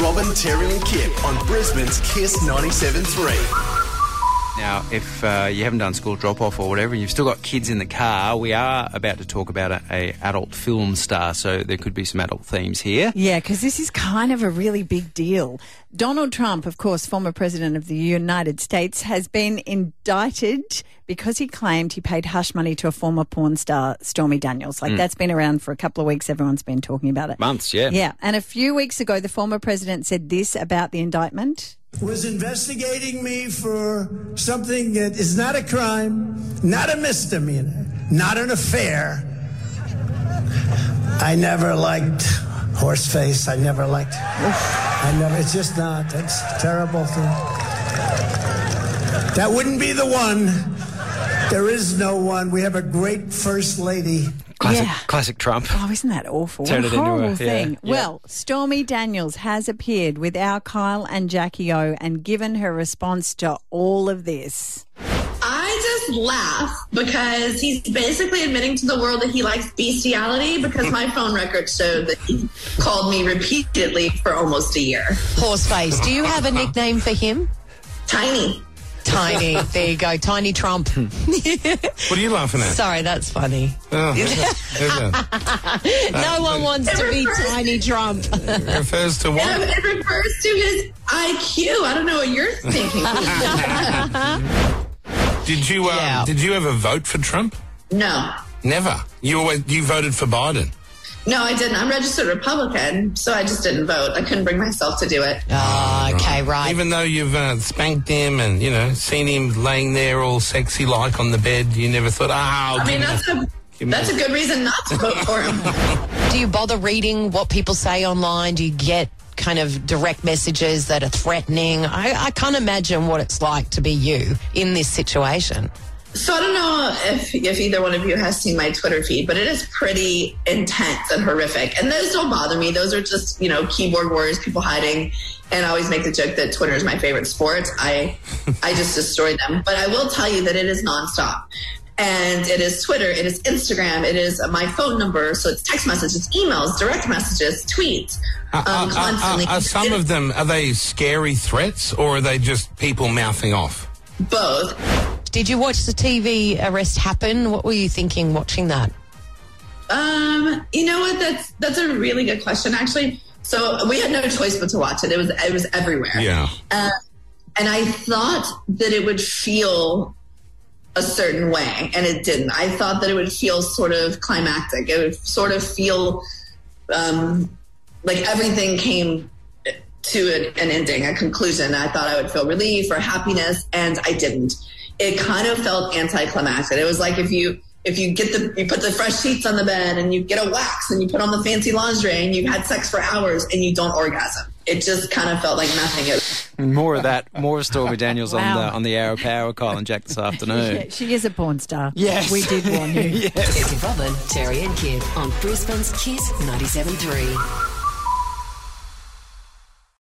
Robin, Terry, and Kip on Brisbane's Kiss 97.3. Now, if uh, you haven't done school drop off or whatever, and you've still got kids in the car, we are about to talk about a, a adult film star, so there could be some adult themes here. Yeah, because this is kind of a really big deal. Donald Trump, of course, former president of the United States, has been indicted because he claimed he paid hush money to a former porn star, Stormy Daniels. Like, that's been around for a couple of weeks. Everyone's been talking about it. Months, yeah. Yeah, and a few weeks ago, the former president said this about the indictment. Was investigating me for something that is not a crime, not a misdemeanor, not an affair. I never liked horseface. I never liked. I never. It's just not. A terrible thing. That wouldn't be the one. There is no one. We have a great first lady. Classic, Yeah. classic Trump. Oh, isn't that awful? Turn what it a into a- horrible yeah, thing. yeah. Well, Stormy Daniels has appeared with our Kyle and Jackie O and given her response to all of this. I just laugh because he's basically admitting to the world that he likes bestiality because my phone records show that he called me repeatedly for almost a year. Horseface. Do you have a nickname for him? Tiny. Tiny. There you go. Tiny Trump. What are you laughing at? Sorry, that's funny. Oh, who's that? Who's that? No one wants to be Tiny Trump. It refers to And what? it refers to his IQ. I don't know what you're thinking. Did you um, Yeah. did you ever vote for Trump? no. Never. You always you voted for Biden. No, I didn't. I'm registered Republican, so I just didn't vote. I couldn't bring myself to do it. Oh, okay, right. Even though you've uh, spanked him and you know seen him laying there all sexy like on the bed, you never thought, ah, I'll I mean, that's a that's a good reason not to vote for him. Do you bother reading what people say online? Do you get kind of direct messages that are threatening? I, I can't imagine what it's like to be you in this situation. So I don't know if if either one of you has seen my Twitter feed, but it is pretty intense and horrific. And those don't bother me. Those are just you know keyboard warriors, people hiding. And I always make the joke that Twitter is my favorite sport. I I just destroy them. But I will tell you that it is nonstop. And it is Twitter, it is Instagram, it is my phone number. So it's text messages, emails, direct messages, tweets, uh, um, Are, are- constantly. are- are some of them are they scary threats or are they just people mouthing off? both. Did you watch the TV arrest happen? What were you thinking watching that? Um, you know what? That's that's a really good question, actually. So we had no choice but to watch it. It was it was everywhere. Yeah. Uh, and I thought that it would feel a certain way, and it didn't. I thought that it would feel sort of climactic. It would sort of feel um, like everything came to an, an ending, a conclusion. I thought I would feel relief or happiness, and I didn't. It kind of felt anticlimactic. It was like if you if you get the you put the fresh sheets on the bed and you get a wax and you put on the fancy lingerie and you've had sex for hours and you don't orgasm. It just kind of felt like nothing. It, More of that, more of Stormy Daniels on the on the Hour of Power, Kyle and Jack this afternoon. Yeah, she is a porn star. Yes. We did warn you. yes. It's Robin, Terry, and Kip on Brisbane's Kiss 97.3.